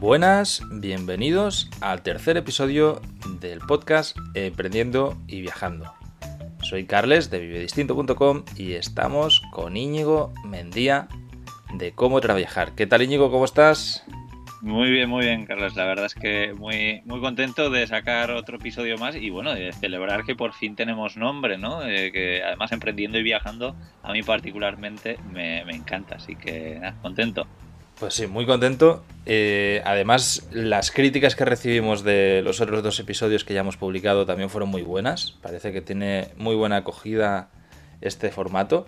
Buenas, bienvenidos al tercer episodio del podcast Emprendiendo y Viajando. Soy Carles de vivedistinto.com y estamos con Íñigo Mendía de Cómo Trabajar. ¿Qué tal Íñigo? ¿Cómo estás? Muy bien, muy bien, Carlos. La verdad es que muy, muy contento de sacar otro episodio más y bueno, de celebrar que por fin tenemos nombre, ¿no? Eh, que además emprendiendo y viajando a mí particularmente me, encanta, así que nada, contento. Pues sí, muy contento. Eh, además, las críticas que recibimos de los otros dos episodios que ya hemos publicado también fueron muy buenas. Parece que tiene muy buena acogida este formato.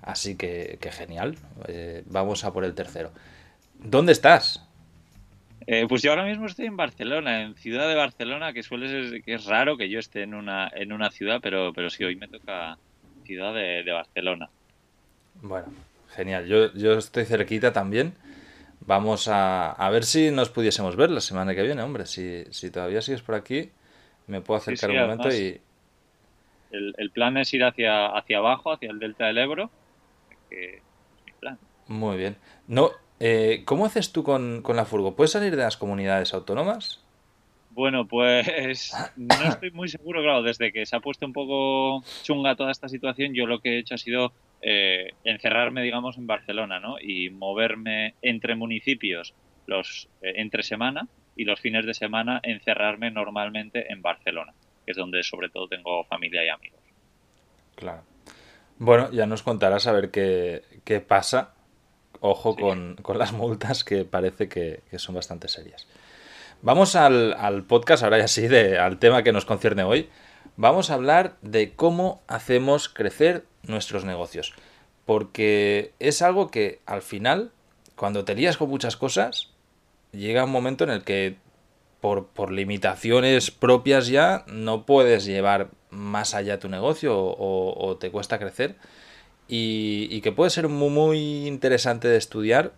Así que, genial. Eh, vamos a por el tercero. ¿Dónde estás? Eh, pues yo ahora mismo estoy en Barcelona, en Ciudad de Barcelona, que suele ser que es raro que yo esté en una, en una ciudad, pero, pero sí, hoy me toca Ciudad de, Barcelona. Bueno, genial. Yo, yo estoy cerquita también. Vamos a, a, ver si nos pudiésemos ver la semana que viene, hombre. Si, si todavía sigues por aquí, me puedo acercar un momento y... El, el, plan es ir hacia, hacia abajo, hacia el delta del Ebro. Que es mi plan. Muy bien. No, eh, ¿Cómo haces tú con, la furgo? ¿Puedes salir de las comunidades autónomas? Bueno, pues no estoy muy seguro, claro, desde que se ha puesto un poco chunga toda esta situación, yo lo que he hecho ha sido eh, encerrarme, digamos, en Barcelona, ¿no? Y moverme entre municipios los eh, entre semana y los fines de semana encerrarme normalmente en Barcelona, que es donde sobre todo tengo familia y amigos. Claro. Bueno, ya nos contarás a ver qué, qué pasa Ojo con, las multas que parece que, son bastante serias. Vamos al, podcast, ahora ya sí, de, al tema que nos concierne hoy. Vamos a hablar de cómo hacemos crecer nuestros negocios. Porque es algo que al final, cuando te lías con muchas cosas, llega un momento en el que por, limitaciones propias ya no puedes llevar más allá tu negocio o te cuesta crecer y, que puede ser muy, muy interesante de estudiar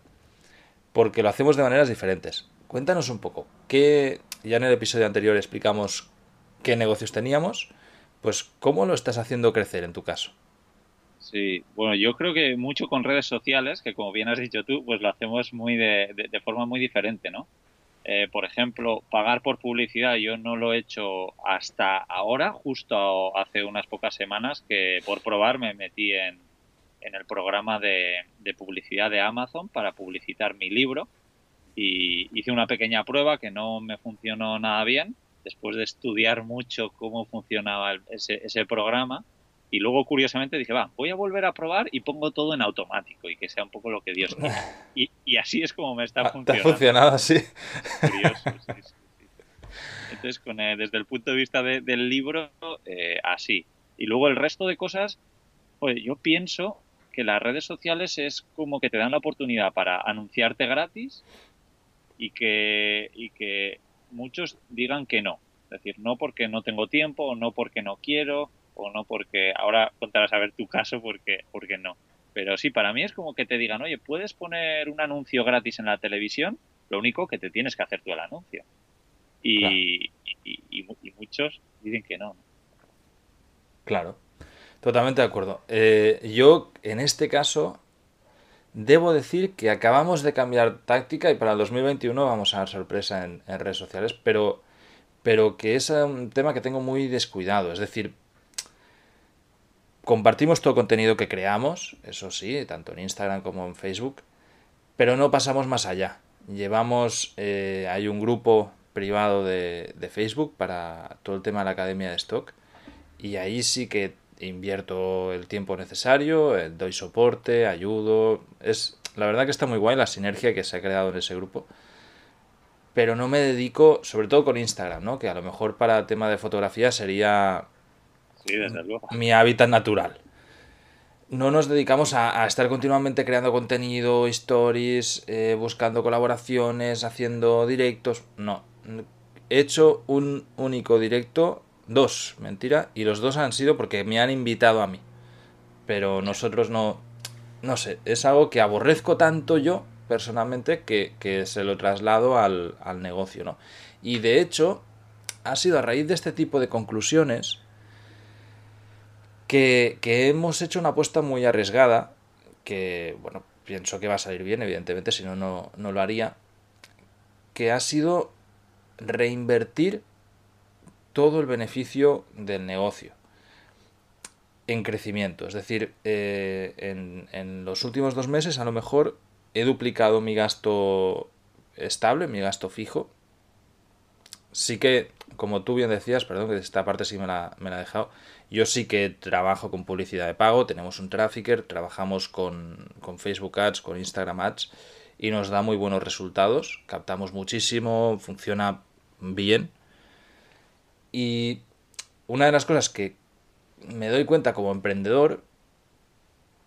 porque lo hacemos de maneras diferentes. Cuéntanos un poco, que ya en el episodio anterior explicamos qué negocios teníamos, pues cómo lo estás haciendo crecer en tu caso. Sí, bueno, yo creo que mucho con redes sociales, que como bien has dicho tú, pues lo hacemos muy de, de, forma muy diferente, ¿no? Eh, por ejemplo, pagar por publicidad, yo no lo he hecho hasta ahora, justo hace unas pocas semanas, que por probar me metí en, el programa de, publicidad de Amazon para publicitar mi libro y hice una pequeña prueba que no me funcionó nada bien después de estudiar mucho cómo funcionaba ese, ese programa y luego curiosamente dije, va, voy a volver a probar y pongo todo en automático y que sea un poco lo que Dios quiera. Y, y así es como me está ah, funcionando. ¿Te ha funcionado así? Entonces, con, eh, desde el punto de vista del libro, eh, así. Y luego el resto de cosas, pues yo pienso que las redes sociales es como que te dan la oportunidad para anunciarte gratis y que, y que muchos digan que no. Es decir, no porque no tengo tiempo, o no porque no quiero, o no porque ahora contarás a ver tu caso porque, porque no. Pero sí, para mí es como que te digan, oye, puedes poner un anuncio gratis en la televisión, lo único que te tienes que hacer tú el anuncio. Y, y, muchos dicen que no. Claro. Totalmente de acuerdo. Eh, yo, en este caso, debo decir que acabamos de cambiar táctica y para el 2021 vamos a dar sorpresa en, redes sociales, pero, pero que es un tema que tengo muy descuidado. Es decir, compartimos todo contenido que creamos, eso sí, tanto en Instagram como en Facebook, pero no pasamos más allá. Llevamos, eh, hay un grupo privado de, de Facebook para todo el tema de la Academia de Stock y ahí sí que invierto el tiempo necesario, eh, doy soporte, ayudo. Es la verdad que está muy guay la sinergia que se ha creado en ese grupo. Pero no me dedico, sobre todo con Instagram, ¿no? Que a lo mejor para tema de fotografía sería mi hábitat natural. No nos dedicamos a, estar continuamente creando contenido, stories, eh, buscando colaboraciones, haciendo directos. No. He hecho un único directo Dos, mentira. Y los dos han sido porque me han invitado a mí. Pero nosotros no... No sé, es algo que aborrezco tanto yo personalmente que, se lo traslado al, negocio, ¿no? Y de hecho, ha sido a raíz de este tipo de conclusiones que, que, hemos hecho una apuesta muy arriesgada, que, bueno, pienso que va a salir bien, evidentemente, si no, no lo haría, que ha sido reinvertir todo el beneficio del negocio en crecimiento. Es decir, eh, en, en, los últimos dos meses a lo mejor he duplicado mi gasto estable, mi gasto fijo. Sí que, como tú bien decías, perdón, que esta parte sí me la, me la he dejado, yo sí que trabajo con publicidad de pago, tenemos un trafficker, trabajamos con, con Facebook Ads, con Instagram Ads y nos da muy buenos resultados, captamos muchísimo, funciona bien. Y una de las cosas que me doy cuenta como emprendedor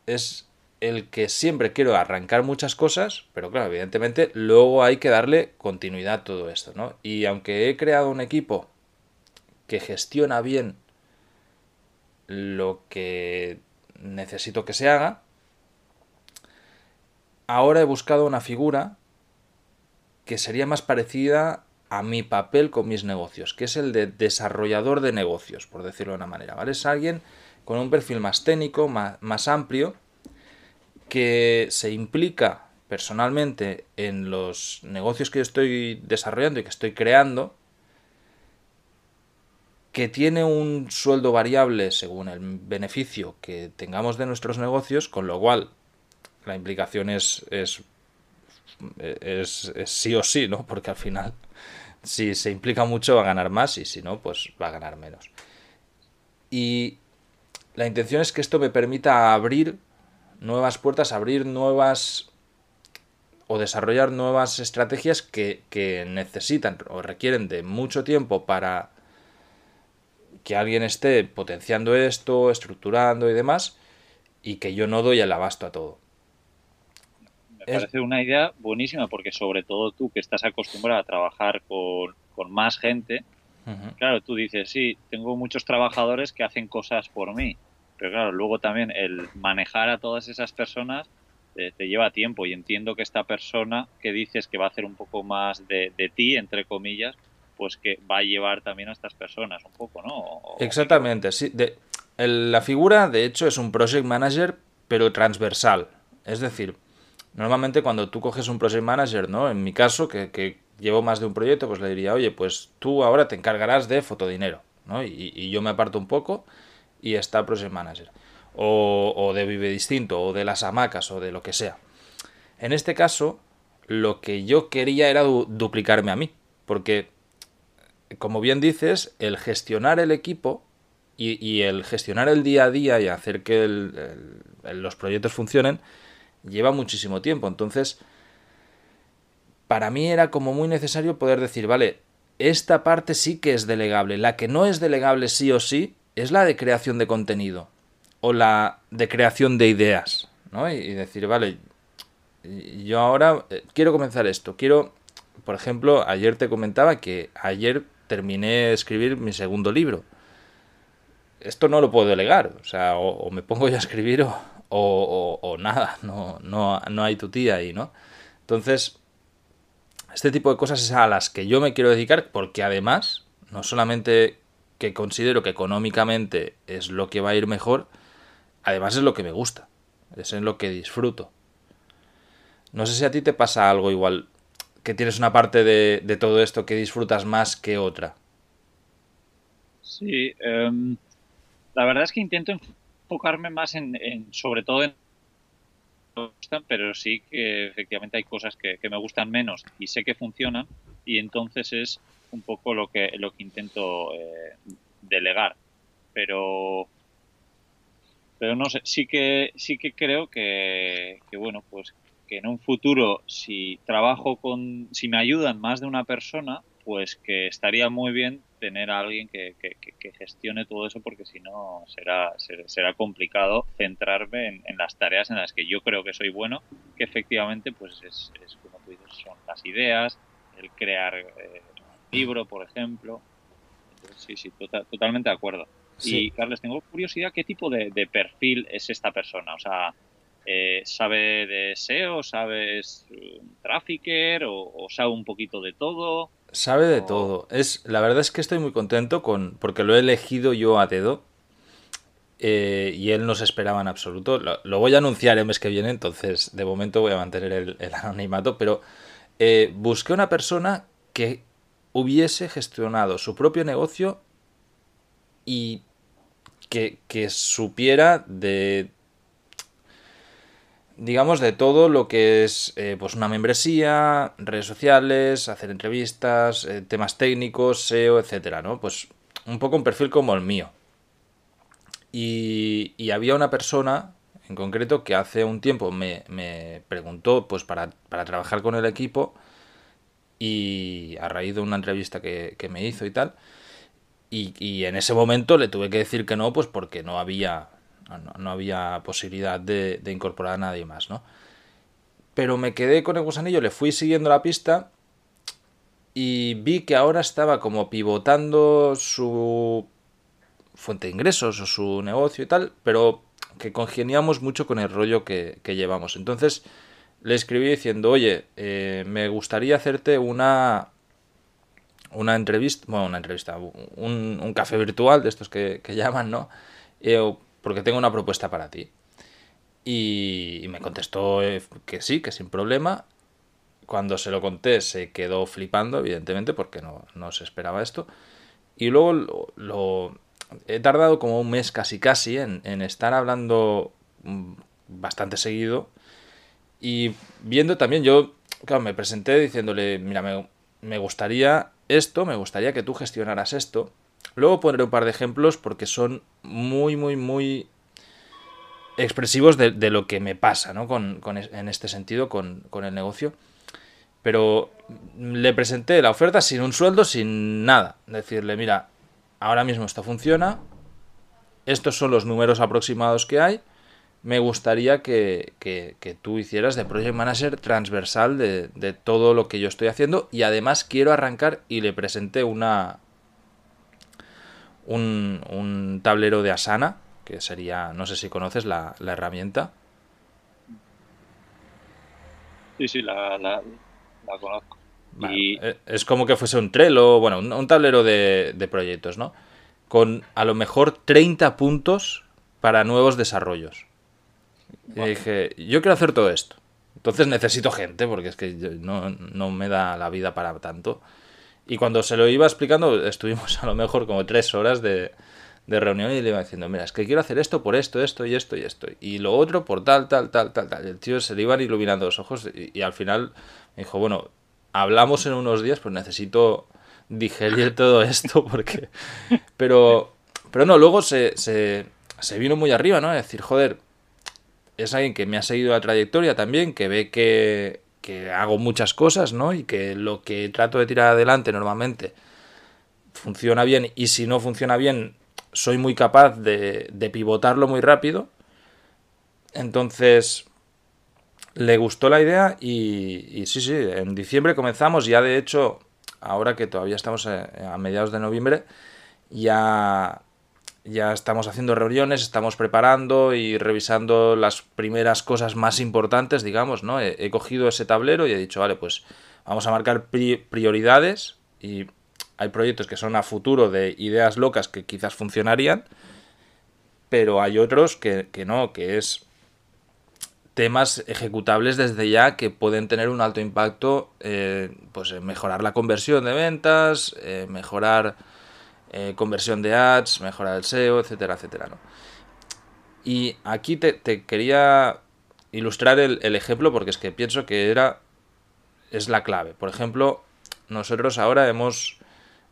es el que siempre quiero arrancar muchas cosas, pero claro, evidentemente luego hay que darle continuidad a todo esto, ¿no? Y aunque he creado un equipo que gestiona bien lo que necesito que se haga, ahora he buscado una figura que sería más parecida a mi papel con mis negocios, que es el de desarrollador de negocios, por decirlo de una manera, ¿vale? Es alguien con un perfil más técnico, más, más amplio, que se implica personalmente en los negocios que yo estoy desarrollando y que estoy creando, que tiene un sueldo variable según el beneficio que tengamos de nuestros negocios, con lo cual la implicación es, es, es, sí o sí, ¿no? Porque al final, si se implica mucho va a ganar más y si no, pues va a ganar menos. Y la intención es que esto me permita abrir nuevas puertas, abrir nuevas o desarrollar nuevas estrategias que, que necesitan o requieren de mucho tiempo para que alguien esté potenciando esto, estructurando y demás, y que yo no doy el abasto a todo. Me parece una idea buenísima porque sobre todo tú que estás acostumbrado a trabajar con, con más gente, claro, tú dices, sí, tengo muchos trabajadores que hacen cosas por mí, pero claro, luego también el manejar a todas esas personas te, te lleva tiempo y entiendo que esta persona que dices que va a hacer un poco más de, de ti, entre comillas, pues que va a llevar también a estas personas un poco, ¿no? Exactamente, sí. La figura, de hecho, es un project manager, pero transversal. Es decir, normalmente cuando tú coges un project manager, ¿no? En mi caso, que, llevo más de un proyecto, pues le diría, oye, pues tú ahora te encargarás de fotodinero, ¿no? Y, yo me aparto un poco y está project manager. O, o de Vive Distinto, o de las hamacas, o de lo que sea. En este caso, lo que yo quería era du duplicarme a mí, porque como bien dices, el gestionar el equipo y, el gestionar el día a día y hacer que los proyectos funcionen lleva muchísimo tiempo. Entonces, para mí era como muy necesario poder decir, vale, esta parte sí que es delegable. La que no es delegable sí o sí es la de creación de contenido o la de creación de ideas. ¿no? Y, y decir, vale, yo ahora eh, quiero comenzar esto. Quiero, por ejemplo, ayer te comentaba que ayer terminé de escribir mi segundo libro. Esto no lo puedo delegar, o sea, o, me pongo yo a escribir o, o, o, nada, no, no, no hay tu tía ahí, ¿no? Entonces, este tipo de cosas es a las que yo me quiero dedicar porque además, no solamente que considero que económicamente es lo que va a ir mejor, además es lo que me gusta, es en lo que disfruto. No sé si a ti te pasa algo igual que tienes una parte de, todo esto que disfrutas más que otra. Sí, um, la verdad es que intento enfocarme más en, en sobre todo en pero sí que efectivamente hay cosas que, que, me gustan menos y sé que funcionan y entonces es un poco lo que lo que intento eh, delegar pero pero no sé sí que sí que creo que, que bueno pues que en un futuro, si trabajo con, si me ayudan más de una persona, pues que estaría muy bien tener a alguien que, que, que gestione todo eso, porque si no será, será complicado centrarme en, en, las tareas en las que yo creo que soy bueno, que efectivamente, pues es, es como tú dices, son las ideas, el crear eh, un libro, por ejemplo. Entonces, sí, sí, total, totalmente de acuerdo. Sí. Y, Carles, tengo curiosidad, ¿qué tipo de, de perfil es esta persona? O sea, eh, sabe de SEO, sabes trafficker o, o, sabe un poquito de todo. Sabe de o... todo. Es, la verdad es que estoy muy contento con porque lo he elegido yo a dedo eh, y él no se esperaba en absoluto. Lo, lo, voy a anunciar el mes que viene, entonces de momento voy a mantener el, el anonimato, pero eh, busqué una persona que hubiese gestionado su propio negocio y que, que supiera de digamos, de todo lo que es eh, pues una membresía, redes sociales, hacer entrevistas, eh, temas técnicos, SEO, etcétera, ¿no? Pues un poco un perfil como el mío. Y, y había una persona en concreto que hace un tiempo me, me preguntó pues para, para, trabajar con el equipo y a raíz de una entrevista que, que me hizo y tal. Y, y, en ese momento le tuve que decir que no, pues porque no había no, había posibilidad de, incorporar a nadie más, ¿no? Pero me quedé con el gusanillo, le fui siguiendo la pista y vi que ahora estaba como pivotando su fuente de ingresos o su negocio y tal, pero que congeniamos mucho con el rollo que, llevamos. Entonces le escribí diciendo, oye, eh, me gustaría hacerte una, una entrevista, bueno, una entrevista, un, café virtual de estos que, que llaman, ¿no? Eh, porque tengo una propuesta para ti. Y, me contestó eh, que sí, que sin problema. Cuando se lo conté se quedó flipando, evidentemente, porque no, no se esperaba esto. Y luego lo, he tardado como un mes casi casi en, en estar hablando mm, bastante seguido. Y viendo también, yo, claro, me presenté diciéndole, mira, me, me gustaría esto, me gustaría que tú gestionaras esto. Luego pondré un par de ejemplos porque son muy, muy, muy expresivos de, de lo que me pasa, ¿no? Con, con, en este sentido, con, con, el negocio. Pero le presenté la oferta sin un sueldo, sin nada. Decirle, mira, ahora mismo esto funciona, estos son los números aproximados que hay, me gustaría que, que, tú hicieras de Project Manager transversal de, de todo lo que yo estoy haciendo y además quiero arrancar y le presenté una, un, un, tablero de Asana, que sería, no sé si conoces la, la herramienta. Sí, sí, la, la, la conozco. Vale. Y... Eh, es como que fuese un Trello, bueno, un, un tablero de, de, proyectos, ¿no? Con a lo mejor 30 puntos para nuevos desarrollos. Y dije, yo quiero hacer todo esto. Entonces necesito gente, porque es que no, no me da la vida para tanto. Y cuando se lo iba explicando, estuvimos a lo mejor como tres horas de, de reunión y le iba diciendo, mira, es que quiero hacer esto por esto, esto y esto y esto. Y lo otro por tal, tal, tal, tal, tal. Y el tío se le iban iluminando los ojos y, al final me dijo, bueno, hablamos en unos días, pues necesito digerir todo esto porque... Pero, pero no, luego se, se, se vino muy arriba, ¿no? Es decir, joder, es alguien que me ha seguido la trayectoria también, que ve que, que hago muchas cosas, ¿no? Y que lo que trato de tirar adelante normalmente funciona bien y si no funciona bien soy muy capaz de, pivotarlo muy rápido. Entonces le gustó la idea y, y, sí, sí, en diciembre comenzamos, ya de hecho, ahora que todavía estamos a, a mediados de noviembre, ya ya estamos haciendo reuniones, estamos preparando y revisando las primeras cosas más importantes, digamos, ¿no? He, cogido ese tablero y he dicho, vale, pues vamos a marcar pri prioridades y hay proyectos que son a futuro de ideas locas que quizás funcionarían, pero hay otros que, que no, que es temas ejecutables desde ya que pueden tener un alto impacto, eh, pues mejorar la conversión de ventas, eh, mejorar eh, conversión de ads, mejorar el SEO, etcétera, etcétera. ¿no? Y aquí te, quería ilustrar el, ejemplo porque es que pienso que era es la clave. Por ejemplo, nosotros ahora hemos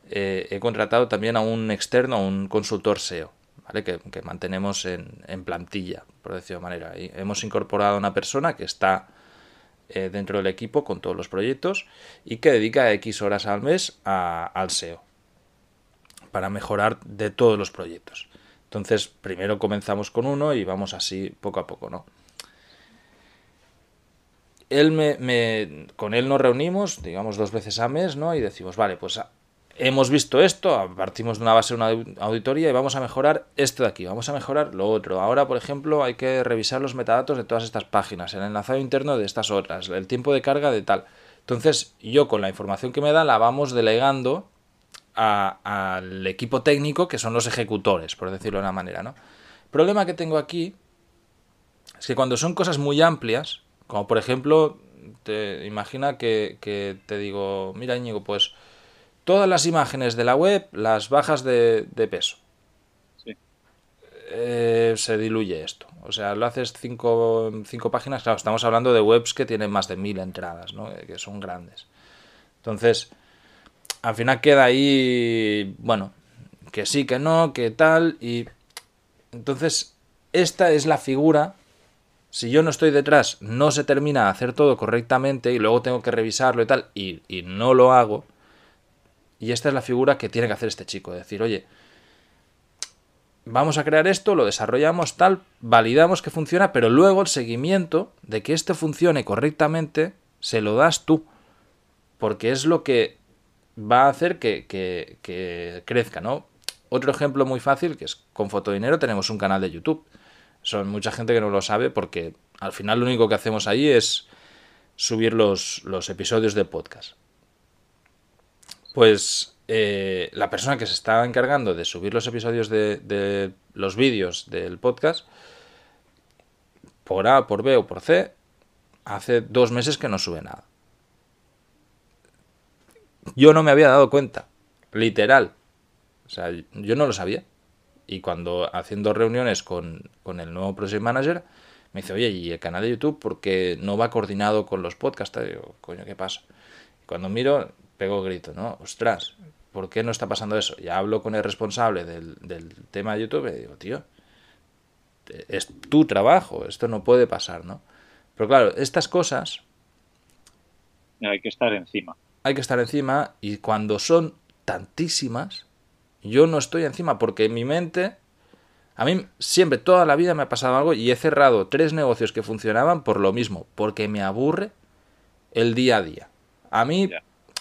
eh, he contratado también a un externo, a un consultor SEO, ¿vale? que, mantenemos en, plantilla, por decirlo de manera. Y hemos incorporado a una persona que está eh, dentro del equipo con todos los proyectos y que dedica X horas al mes al SEO para mejorar de todos los proyectos. Entonces, primero comenzamos con uno y vamos así poco a poco, ¿no? Él me, me, con él nos reunimos, digamos, dos veces al mes, ¿no? Y decimos, vale, pues hemos visto esto, partimos de una base una auditoría y vamos a mejorar esto de aquí, vamos a mejorar lo otro. Ahora, por ejemplo, hay que revisar los metadatos de todas estas páginas, el enlazado interno de estas otras, el tiempo de carga de tal. Entonces, yo con la información que me da la vamos delegando a, al equipo técnico, que son los ejecutores, por decirlo de una manera, ¿no? El problema que tengo aquí es que cuando son cosas muy amplias, como por ejemplo, te imagina que, que te digo, mira Íñigo, pues todas las imágenes de la web las bajas de, peso. Sí. Eh, se diluye esto. O sea, lo haces cinco, cinco páginas. Claro, estamos hablando de webs que tienen más de mil entradas, ¿no? que son grandes. Entonces, al final queda ahí, bueno, que sí, que no, que tal. Y entonces, esta es la figura. Si yo no estoy detrás, no se termina de hacer todo correctamente y luego tengo que revisarlo y tal, y, no lo hago y esta es la figura que tiene que hacer este chico, decir, oye, vamos a crear esto, lo desarrollamos tal, validamos que funciona, pero luego el seguimiento de que esto funcione correctamente se lo das tú, porque es lo que va a hacer que, que, crezca, ¿no? Otro ejemplo muy fácil, que es con Fotodinero tenemos un canal de YouTube. Son mucha gente que no lo sabe porque al final lo único que hacemos ahí es subir los, los episodios de podcast pues eh, la persona que se estaba encargando de subir los episodios de, los vídeos del podcast, por A, por B o por C, hace dos meses que no sube nada. Yo no me había dado cuenta, literal. O sea, yo no lo sabía. Y cuando haciendo reuniones con, con el nuevo Project Manager, me dice, oye, ¿y el canal de YouTube por qué no va coordinado con los podcasts? Digo, coño, ¿qué pasa? cuando miro, pego grito, ¿no? Ostras, ¿por qué no está pasando eso? Ya hablo con el responsable del, tema de YouTube y digo, tío, es tu trabajo, esto no puede pasar, ¿no? Pero claro, estas cosas... Hay que estar encima. Hay que estar encima y cuando son tantísimas, yo no estoy encima porque en mi mente... A mí siempre, toda la vida me ha pasado algo y he cerrado tres negocios que funcionaban por lo mismo, porque me aburre el día a día. A mí,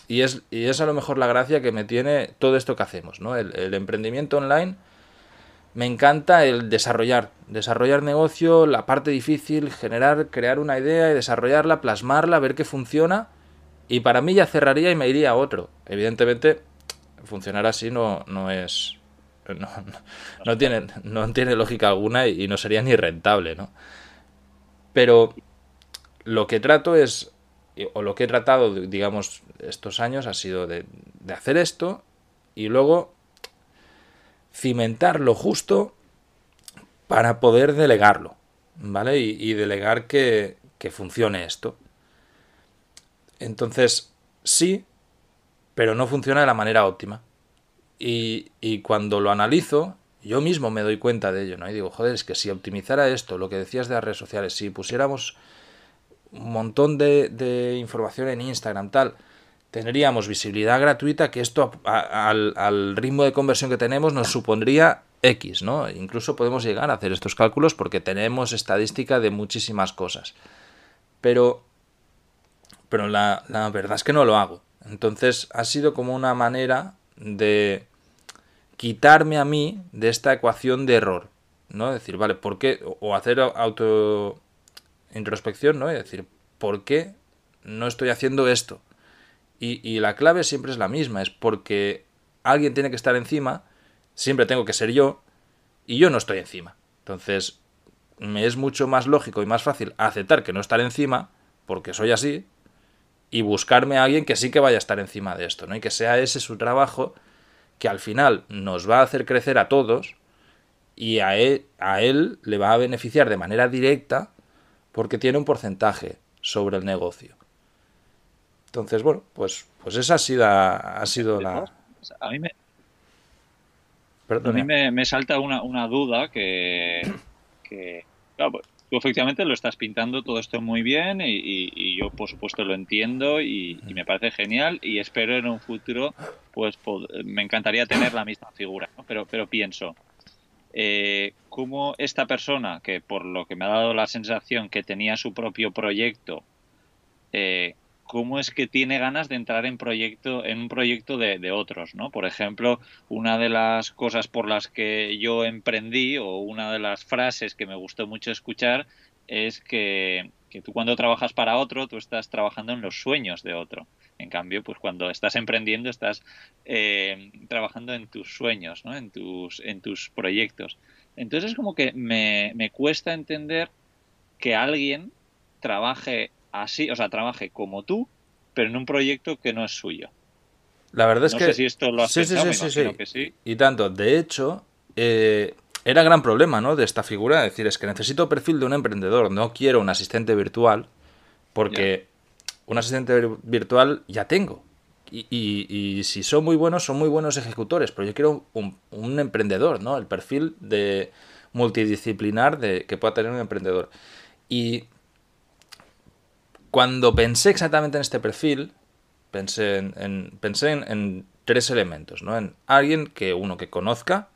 y es, y es a lo mejor la gracia que me tiene todo esto que hacemos, ¿no? El, emprendimiento online me encanta el desarrollar, desarrollar negocio, la parte difícil, generar, crear una idea y desarrollarla, plasmarla, ver que funciona. Y para mí ya cerraría y me iría a otro. Evidentemente, funcionar así no, no es. No, no, tiene, no tiene lógica alguna y no sería ni rentable, ¿no? Pero lo que trato es o lo que he tratado, digamos, estos años ha sido de, hacer esto y luego cimentar lo justo para poder delegarlo, ¿vale? Y, delegar que, que, funcione esto. Entonces, sí, pero no funciona de la manera óptima. Y, y, cuando lo analizo, yo mismo me doy cuenta de ello, ¿no? Y digo, joder, es que si optimizara esto, lo que decías de las redes sociales, si pusiéramos un montón de, información en Instagram, tal, tendríamos visibilidad gratuita que esto al, ritmo de conversión que tenemos nos supondría X, ¿no? Incluso podemos llegar a hacer estos cálculos porque tenemos estadística de muchísimas cosas. Pero, pero la, la verdad es que no lo hago. Entonces ha sido como una manera de quitarme a mí de esta ecuación de error, ¿no? Decir, vale, ¿por qué? O hacer auto introspección, ¿no? Y decir, ¿por qué no estoy haciendo esto? Y, la clave siempre es la misma, es porque alguien tiene que estar encima, siempre tengo que ser yo, y yo no estoy encima. Entonces, me es mucho más lógico y más fácil aceptar que no estar encima, porque soy así, y buscarme a alguien que sí que vaya a estar encima de esto, ¿no? Y que sea ese su trabajo que al final nos va a hacer crecer a todos y a él, a él le va a beneficiar de manera directa porque tiene un porcentaje sobre el negocio. Entonces, bueno, pues, pues esa ha sido, ha sido la... A mí me, a mí me, salta una, duda que, claro, pues, tú efectivamente lo estás pintando todo esto muy bien y, yo por supuesto lo entiendo y, me parece genial y espero en un futuro pues me encantaría tener la misma figura, pero, pero pienso, eh, cómo esta persona, que por lo que me ha dado la sensación que tenía su propio proyecto, eh, cómo es que tiene ganas de entrar en proyecto en un proyecto de, otros, ¿no? Por ejemplo, una de las cosas por las que yo emprendí o una de las frases que me gustó mucho escuchar es que, que tú cuando trabajas para otro, tú estás trabajando en los sueños de otro. En cambio, pues cuando estás emprendiendo, estás eh, trabajando en tus sueños, ¿no? en, tus, en tus proyectos. Entonces, como que me, me cuesta entender que alguien trabaje así, o sea, trabaje como tú, pero en un proyecto que no es suyo. La verdad es No que... sé si esto lo has sí, sí, pensado, sí, sí, sí. que sí. Y tanto, de hecho, eh, era gran problema, ¿no? De esta figura, es decir, es que necesito perfil de un emprendedor, no quiero un asistente virtual, porque un asistente vir- virtual ya tengo. Y, y- y si son muy buenos, son muy buenos ejecutores, pero yo quiero un, un emprendedor, ¿no? El perfil de multidisciplinar de, que pueda tener un emprendedor. Y cuando pensé exactamente en este perfil, pensé en, en- pensé en, en tres elementos, ¿no? En alguien que uno que conozca,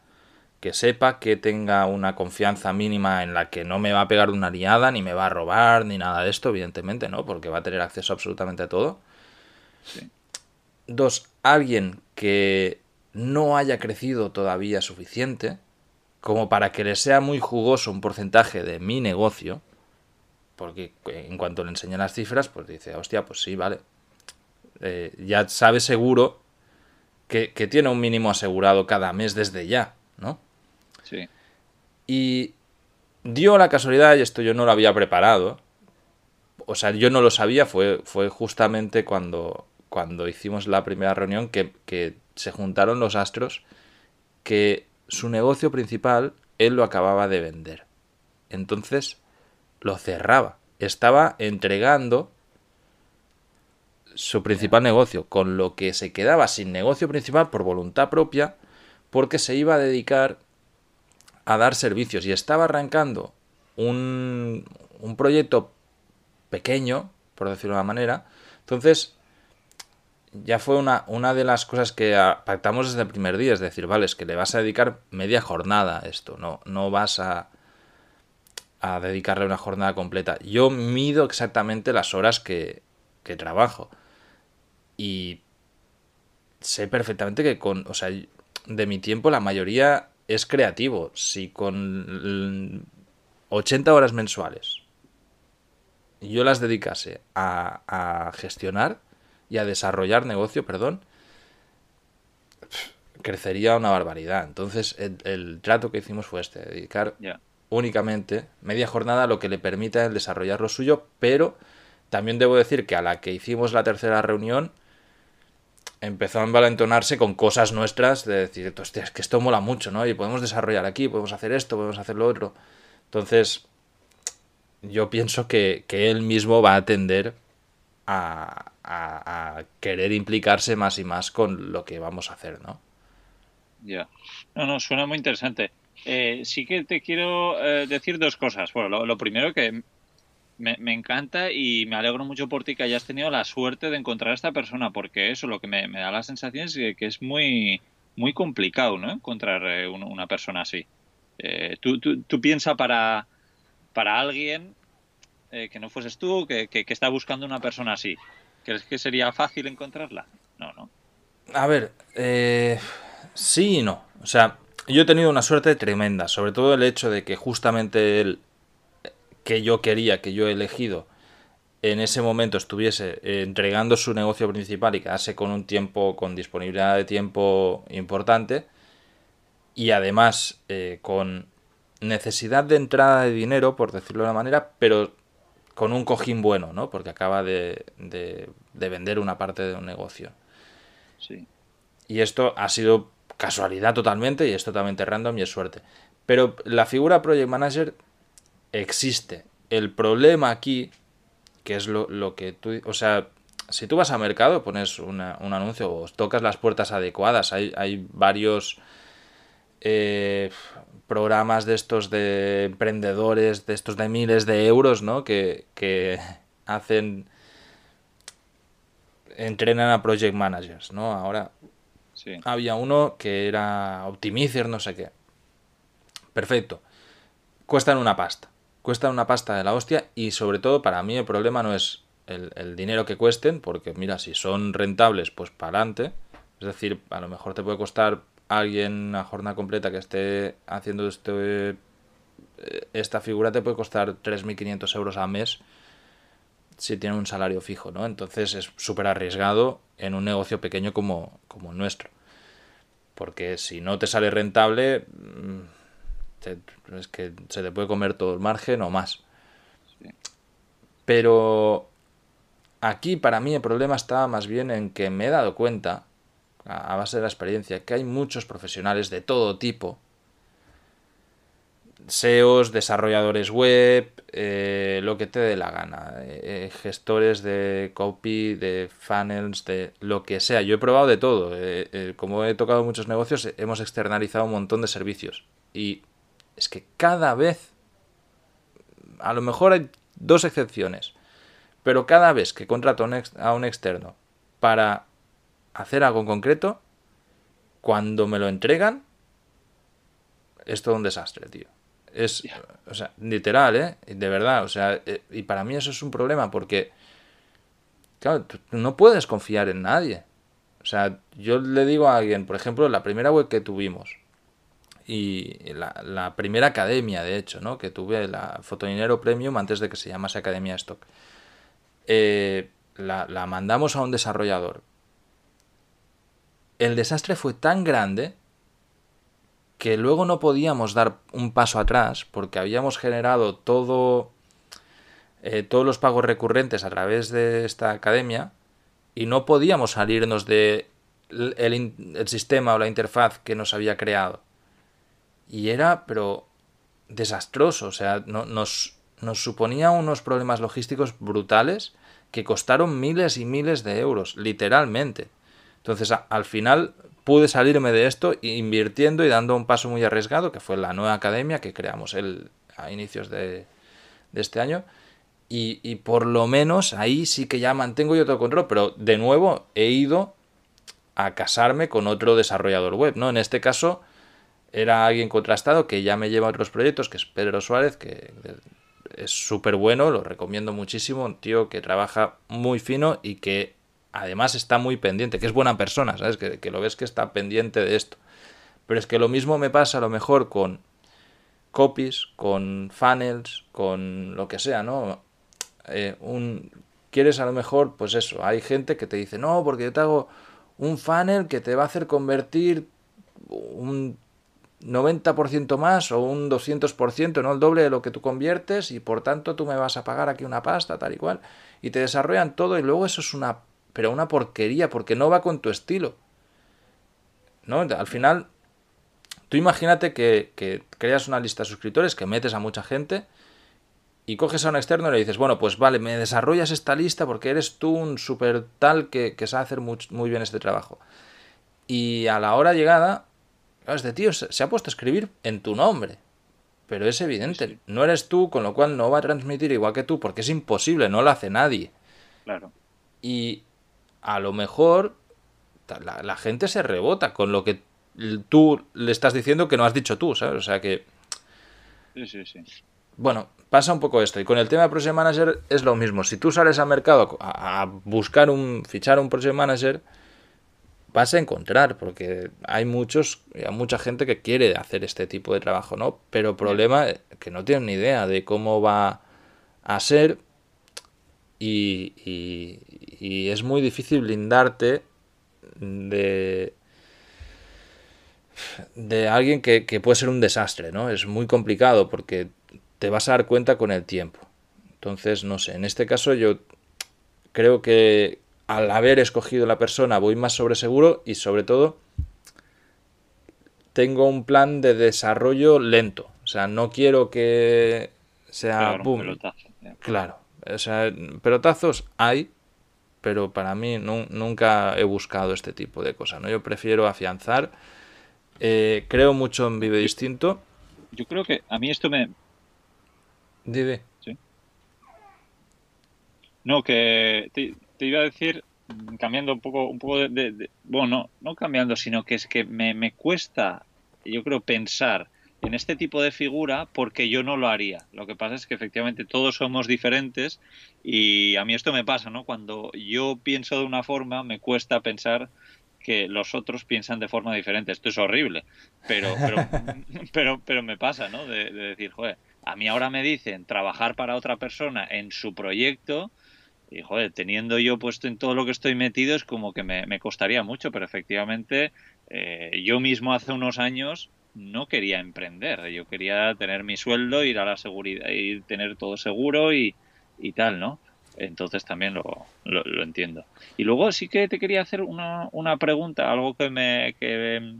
que sepa, que tenga una confianza mínima en la que no me va a pegar una liada, ni me va a robar, ni nada de esto, evidentemente, ¿no? Porque va a tener acceso absolutamente a todo. Dos, alguien que no haya crecido todavía suficiente como para que le sea muy jugoso un porcentaje de mi negocio, porque en cuanto le enseñan las cifras, pues dice, hostia, pues sí, vale. Eh, ya sabe seguro que, que tiene un mínimo asegurado cada mes desde ya, ¿no? Sí. Y dio la casualidad, y esto yo no lo había preparado, o sea, yo no lo sabía, fue, fue justamente cuando, cuando hicimos la primera reunión que, que se juntaron los astros, que su negocio principal él lo acababa de vender. Entonces lo cerraba. Estaba entregando su principal negocio, con lo que se quedaba sin negocio principal por voluntad propia, porque se iba a dedicar a dar servicios y estaba arrancando un, un proyecto pequeño, por decirlo de una manera. Entonces, ya fue una, una de las cosas que pactamos desde el primer día, es decir, vale, es que le vas a dedicar media jornada a esto, no, no vas a, a dedicarle una jornada completa. Yo mido exactamente las horas que, que trabajo y sé perfectamente que con, o sea, de mi tiempo la mayoría es creativo. Si con 80 horas mensuales yo las dedicase a, gestionar y a desarrollar negocio, perdón, crecería una barbaridad. Entonces, el, trato que hicimos fue este, dedicar. Únicamente media jornada lo que le permita el desarrollar lo suyo, pero también debo decir que a la que hicimos la tercera reunión empezó a envalentonarse con cosas nuestras de decir, hostia, es que esto mola mucho, ¿no? Y podemos desarrollar aquí, podemos hacer esto, podemos hacer lo otro. Entonces, yo pienso que, que él mismo va a tender a, a- a querer implicarse más y más con lo que vamos a hacer, ¿no? Ya. No, no, suena muy interesante. Eh, sí que te quiero eh, decir dos cosas. Bueno, lo, primero que me, encanta y me alegro mucho por ti que hayas tenido la suerte de encontrar a esta persona, porque eso lo que me, da la sensación es que, es muy, muy complicado, ¿no? Encontrar eh, un- una persona así. Eh, tú, tú, tú piensa para, para alguien que no fueses tú, que, que, que está buscando una persona así. ¿Crees que sería fácil encontrarla? No, no. A ver, eh, sí y no. O sea, yo he tenido una suerte tremenda, sobre todo el hecho de que justamente el que yo quería, que yo he elegido, en ese momento estuviese eh, entregando su negocio principal y quedase con un tiempo, con disponibilidad de tiempo importante, y además eh, con necesidad de entrada de dinero, por decirlo de una manera, pero con un cojín bueno, ¿no? Porque acaba de, de- de vender una parte de un negocio. Sí. Y esto ha sido casualidad totalmente y es totalmente random y es suerte. Pero la figura Project Manager existe. El problema aquí, que es lo, que tú... O sea, si tú vas a mercado, pones un anuncio o tocas las puertas adecuadas, hay, hay varios eh, programas de estos de emprendedores, de estos de miles de euros, ¿no? Que, que hacen... entrenan a project managers, ¿no? Ahora Había uno que era Optimizer, no sé qué. Perfecto. Cuestan una pasta. Cuestan una pasta de la hostia y sobre todo para mí el problema no es el, el dinero que cuesten, porque mira, si son rentables, pues para adelante. Es decir, a lo mejor te puede costar alguien una jornada completa que esté haciendo este, esta figura, te puede costar 3.500 euros al mes si tiene un salario fijo, ¿no? Entonces es súper arriesgado en un negocio pequeño como, como el nuestro. Porque si no te sale rentable, mm, te- es que se te puede comer todo el margen o más. Pero aquí para mí el problema está más bien en que me he dado cuenta, a base de la experiencia, que hay muchos profesionales de todo tipo, SEOs, desarrolladores web, eh, lo que te dé la gana, eh, gestores de copy, de funnels, de lo que sea. Yo he probado de todo. Eh, como he tocado muchos negocios, hemos externalizado un montón de servicios. Y es que cada vez, a lo mejor hay dos excepciones, pero cada vez que contrato a un externo para hacer algo en concreto, cuando me lo entregan, es todo un desastre, tío. Es, o sea, literal, ¿eh? De verdad, o sea, eh, y para mí eso es un problema porque, claro, tú no puedes confiar en nadie. O sea, yo le digo a alguien, por ejemplo, la primera web que tuvimos y la, primera academia, de hecho, ¿no? Que tuve, la Fotodinero Premium antes de que se llamase Academia Stock. Eh, la, la mandamos a un desarrollador. El desastre fue tan grande que luego no podíamos dar un paso atrás porque habíamos generado todo eh, todos los pagos recurrentes a través de esta academia y no podíamos salirnos de el, sistema o la interfaz que nos había creado. Y era pero desastroso o sea nos, nos suponía unos problemas logísticos brutales que costaron miles y miles de euros literalmente. Entonces al final pude salirme de esto invirtiendo y dando un paso muy arriesgado, que fue la nueva academia que creamos el, a inicios de, este año. Y, por lo menos ahí sí que ya mantengo yo todo control, pero de nuevo he ido a casarme con otro desarrollador web, ¿no? En este caso era alguien contrastado que ya me lleva a otros proyectos, que es Pedro Suárez, que es súper bueno, lo recomiendo muchísimo, un tío que trabaja muy fino y que además está muy pendiente, que es buena persona, ¿sabes? Que, lo ves que está pendiente de esto. Pero es que lo mismo me pasa a lo mejor con copies, con funnels, con lo que sea, ¿no? Eh, un, quieres a lo mejor, pues eso, hay gente que te dice, no, porque yo te hago un funnel que te va a hacer convertir un 90% más o un 200%, no el doble de lo que tú conviertes y por tanto tú me vas a pagar aquí una pasta, tal y cual. Y te desarrollan todo y luego eso es una pero una porquería, porque no va con tu estilo. ¿No? Al final, tú imagínate que, creas una lista de suscriptores, que metes a mucha gente, y coges a un externo y le dices, bueno, pues vale, me desarrollas esta lista porque eres tú un super tal que, sabe hacer muy, muy, bien este trabajo. Y a la hora llegada, este tío se, ha puesto a escribir en tu nombre. Pero es evidente, no eres tú, con lo cual no va a transmitir igual que tú, porque es imposible, no lo hace nadie. Claro. Y a lo mejor la, gente se rebota con lo que tú le estás diciendo que no has dicho tú, ¿sabes? O sea que... Sí, sí, sí. Bueno, pasa un poco esto. Y con el tema de Project Manager es lo mismo. Si tú sales al mercado a, buscar un, fichar un Project Manager, vas a encontrar, porque hay muchos, hay mucha gente que quiere hacer este tipo de trabajo, ¿no? Pero problema es que no tienen ni idea de cómo va a ser y, y es muy difícil blindarte de de alguien que, puede ser un desastre, ¿no? Es muy complicado porque te vas a dar cuenta con el tiempo. Entonces, no sé, en este caso yo creo que al haber escogido la persona voy más sobre seguro y sobre todo tengo un plan de desarrollo lento. O sea, no quiero que sea boom. Claro, o sea, pelotazos hay, pero para mí nunca he buscado este tipo de cosas. ¿no? Yo prefiero afianzar. Eh, creo mucho en Vive Distinto. Yo creo que a mí esto me. Dime. Sí. No, que te, iba a decir, cambiando un poco, un poco de, Bueno, no, cambiando, sino que es que me, me cuesta, yo creo, pensar en este tipo de figura porque yo no lo haría. Lo que pasa es que efectivamente todos somos diferentes y a mí esto me pasa, ¿no? Cuando yo pienso de una forma me cuesta pensar que los otros piensan de forma diferente. Esto es horrible, pero pero, pero, pero me pasa, ¿no? De, decir, joder, a mí ahora me dicen trabajar para otra persona en su proyecto y, joder, teniendo yo puesto en todo lo que estoy metido es como que me, costaría mucho, pero efectivamente eh, yo mismo hace unos años no quería emprender. Yo quería tener mi sueldo, ir a la seguridad, y tener todo seguro y, y tal, ¿no? Entonces también lo, lo, entiendo. Y luego sí que te quería hacer una, una pregunta, algo que me que,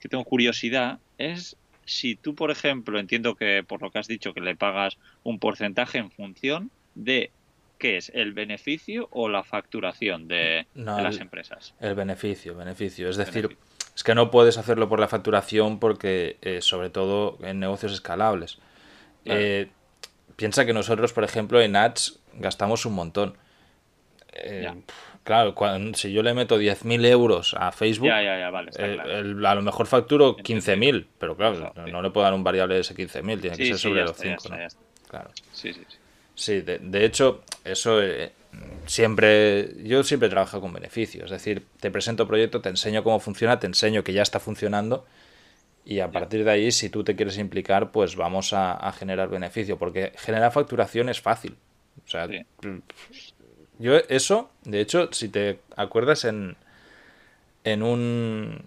que tengo curiosidad, es si tú, por ejemplo, entiendo que por lo que has dicho que le pagas un porcentaje en función de qué es el beneficio o la facturación de, las empresas. El beneficio, beneficio. Es decir, es que no puedes hacerlo por la facturación porque, eh, sobre todo en negocios escalables. Eh, piensa que nosotros, por ejemplo, en ads gastamos un montón. Eh, claro, si yo le meto 10.000 euros a Facebook, a lo mejor facturo 15.000, pero claro, no, le puedo dar un variable de ese 15.000, tiene que ser sobre los 5. Claro. Sí, sí, sí. de, hecho, eso siempre, yo siempre trabajo con beneficios, es decir, te presento proyecto, te enseño cómo funciona, te enseño que ya está funcionando y a partir de ahí, si tú te quieres implicar, pues vamos a, generar beneficio, porque generar facturación es fácil. O sea, yo eso, de hecho, si te acuerdas en, en un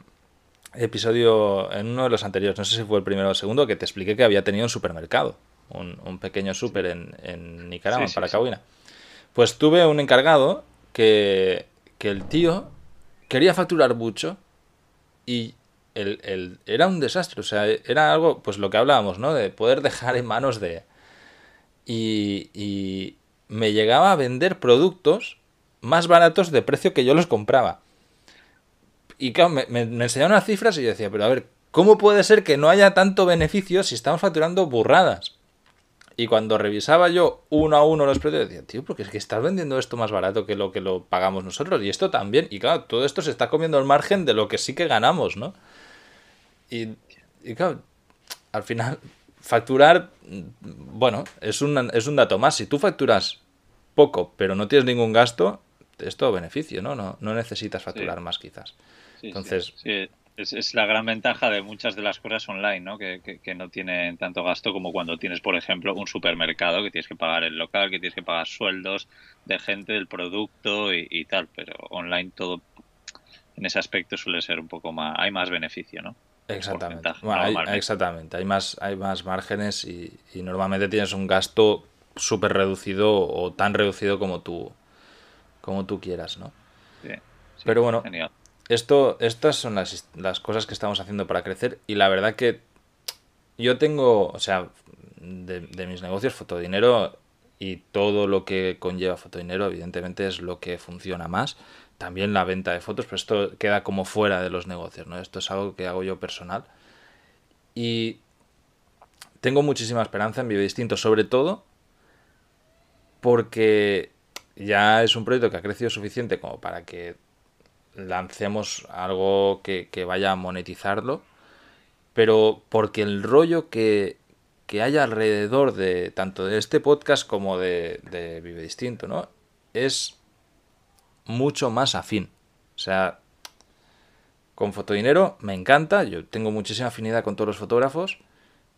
episodio, en uno de los anteriores, no sé si fue el primero o el segundo, que te expliqué que había tenido un supermercado, un, pequeño súper en, en, Nicaragua, para Cahuina. Pues tuve un encargado que, que el tío quería facturar mucho y el, era un desastre. O sea, era algo, pues lo que hablábamos, ¿no? De poder dejar en manos de... Y, y me llegaba a vender productos más baratos de precio que yo los compraba. Y claro, me, me, me cifras y yo decía, pero a ver, ¿cómo puede ser que no haya tanto beneficio si estamos facturando burradas? Y cuando revisaba yo uno a uno los precios, decía, tío, porque es que estás vendiendo esto más barato que lo que lo pagamos nosotros. Y esto también. Y claro, todo esto se está comiendo el margen de lo que sí que ganamos, ¿no? Y, claro, al final, facturar, bueno, es un, es un dato más. Si tú facturas poco, pero no tienes ningún gasto, es todo beneficio, ¿no? No, no necesitas facturar más, quizás. Entonces. Es, la gran ventaja de muchas de las cosas online, ¿no? Que, no tienen tanto gasto como cuando tienes, por ejemplo, un supermercado que tienes que pagar el local, que tienes que pagar sueldos de gente, del producto y, tal. Pero online todo en ese aspecto suele ser un poco más, hay más beneficio, ¿no? Exactamente. hay, exactamente. Hay más, hay más márgenes y, normalmente tienes un gasto súper reducido o tan reducido como tú, como tú quieras, ¿no? Sí, Pero bueno, genial esto, estas son las, las, cosas que estamos haciendo para crecer y la verdad que yo tengo, o sea, de, mis negocios, fotodinero y todo lo que conlleva fotodinero, evidentemente es lo que funciona más. También la venta de fotos, pero esto queda como fuera de los negocios, ¿no? Esto es algo que hago yo personal. Y tengo muchísima esperanza en Vive Distinto, sobre todo porque ya es un proyecto que ha crecido suficiente como para que lancemos algo que, vaya a monetizarlo, pero porque el rollo que, que haya alrededor de tanto de este podcast como de, de, Vive Distinto, ¿no? Es mucho más afín. O sea, con Fotodinero me encanta, yo tengo muchísima afinidad con todos los fotógrafos,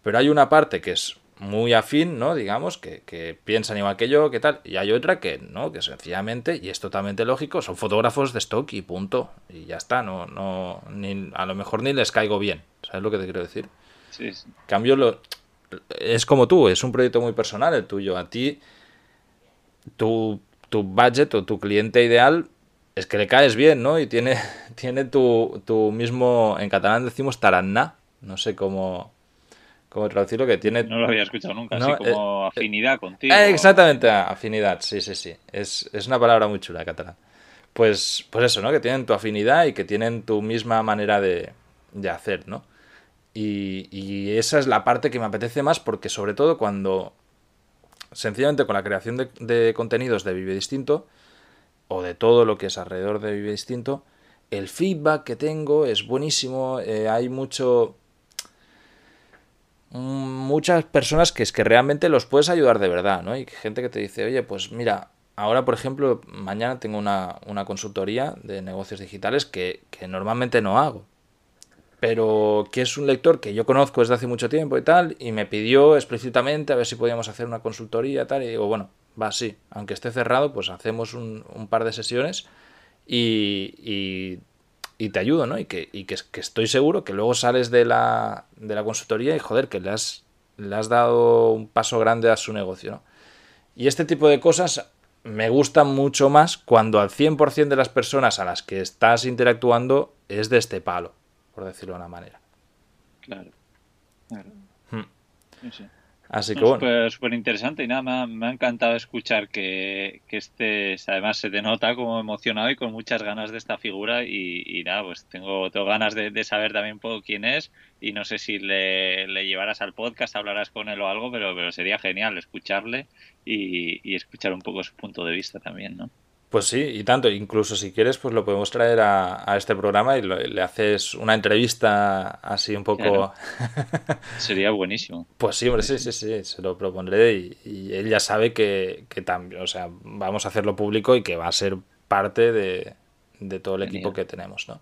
pero hay una parte que es muy afín, ¿no? Digamos, que, que, piensan igual que yo, que tal. Y hay otra que no, que sencillamente, y es totalmente lógico, son fotógrafos de stock y punto. Y ya está, no, no, ni, a lo mejor ni les caigo bien. ¿Sabes lo que te quiero decir? Sí. Cambio lo. Es como tú, es un proyecto muy personal el tuyo. A ti, tu, tu budget o tu cliente ideal es que le caes bien, ¿no? Y tiene, tiene tu, tu mismo. En catalán decimos taraná. No sé cómo como traducirlo, que tiene... No lo había escuchado nunca, así como eh, afinidad contigo. Eh, exactamente, afinidad, sí, sí, sí. Es, una palabra muy chula, catalán. Pues, pues eso, ¿no? Que tienen tu afinidad y que tienen tu misma manera de, hacer, ¿no? Y, esa es la parte que me apetece más porque sobre todo cuando, sencillamente con la creación de, contenidos de Vive Distinto, o de todo lo que es alrededor de Vive Distinto, el feedback que tengo es buenísimo, eh, hay mucho muchas personas que es que realmente los puedes ayudar de verdad, ¿no? Y gente que te dice, oye, pues mira, ahora por ejemplo, mañana tengo una, consultoría de negocios digitales que, normalmente no hago, pero que es un lector que yo conozco desde hace mucho tiempo y tal, y me pidió explícitamente a ver si podíamos hacer una consultoría y tal, y digo, bueno, va, sí, aunque esté cerrado, pues hacemos un, un par de sesiones y y te ayudo, ¿no? Y que, y que, estoy seguro que luego sales de la, de la consultoría y joder, que le has, le has dado un paso grande a su negocio, ¿no? Y este tipo de cosas me gusta mucho más cuando al 100% de las personas a las que estás interactuando es de este palo, por decirlo de una manera. Claro. claro. Hmm. Sí. Así que No, bueno, Súper súper interesante y nada, me ha, me ha encantado escuchar que, que estés, además se te nota como emocionado y con muchas ganas de esta figura y, y nada, pues tengo, tengo ganas de, de saber también un poco quién es y no sé si le, le llevarás al podcast, hablarás con él o algo, pero, pero sería genial escucharle y, y escuchar un poco su punto de vista también, ¿no? Pues sí, y tanto, incluso si quieres, pues lo podemos traer a, a este programa y lo- le haces una entrevista así un poco... Claro. Sería buenísimo. Pues sí, hombre, sí, sí, sí, se lo propondré y, y él ya sabe que, que también, o sea, vamos a hacerlo público y que va a ser parte de, de todo el Genial. equipo que tenemos, ¿no?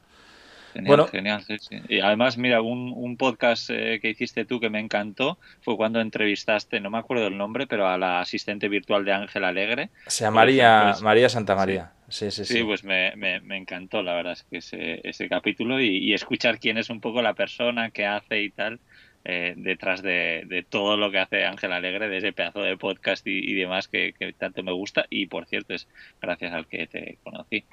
Genial, Bueno. genial, sí, sí. Y además, mira, un, un podcast eh, que hiciste tú que me encantó fue cuando entrevistaste, no me acuerdo el nombre, pero a la asistente virtual de Ángel Alegre. Se llamaría María Santa María. Sí, sí, sí. Sí, pues me, me, me encantó, la verdad, es que ese, ese capítulo y, y escuchar quién es un poco la persona que hace y tal eh, detrás de, de todo lo que hace Ángel Alegre, de ese pedazo de podcast y, y demás que, que tanto me gusta y, por cierto, es gracias al que te conocí.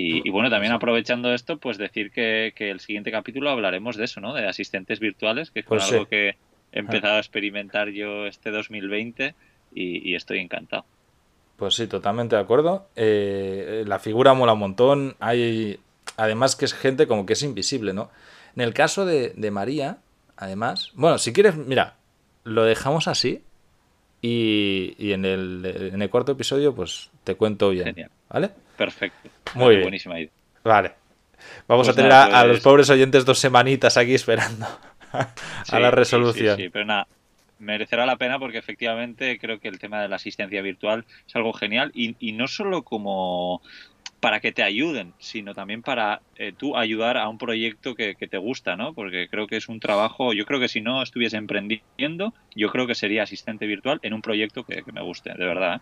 Y, y bueno, también aprovechando esto, pues decir que, que el siguiente capítulo hablaremos de eso, ¿no? De asistentes virtuales, que es Pues algo sí. que he empezado a experimentar yo este 2020 y, y estoy encantado. Pues sí, totalmente de acuerdo. Eh, la figura mola un montón. Hay, además que es gente como que es invisible, ¿no? En el caso de, de María, además, bueno, si quieres, mira, lo dejamos así y, y en, el, en el cuarto episodio, pues te cuento bien, Genial. ¿vale? Perfecto. Muy bien. Buenísima idea. Vale. Vamos Pues a tener nada, a, a los pues- pobres oyentes dos semanitas aquí esperando a Sí, la resolución. Sí, sí, pero nada, merecerá la pena porque efectivamente creo que el tema de la asistencia virtual es algo genial y, y no solo como para que te ayuden, sino también para eh, tú ayudar a un proyecto que, que te gusta, ¿no? Porque creo que es un trabajo, yo creo que si no estuviese emprendiendo, yo creo que sería asistente virtual en un proyecto que, que me guste, de verdad. ¿eh?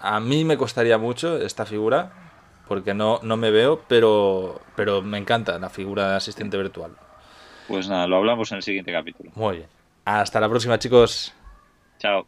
A mí me costaría mucho esta figura porque no, no me veo, pero, pero me encanta la figura de asistente virtual. Pues nada, lo hablamos en el siguiente capítulo. Muy bien. Hasta la próxima, chicos. Chao.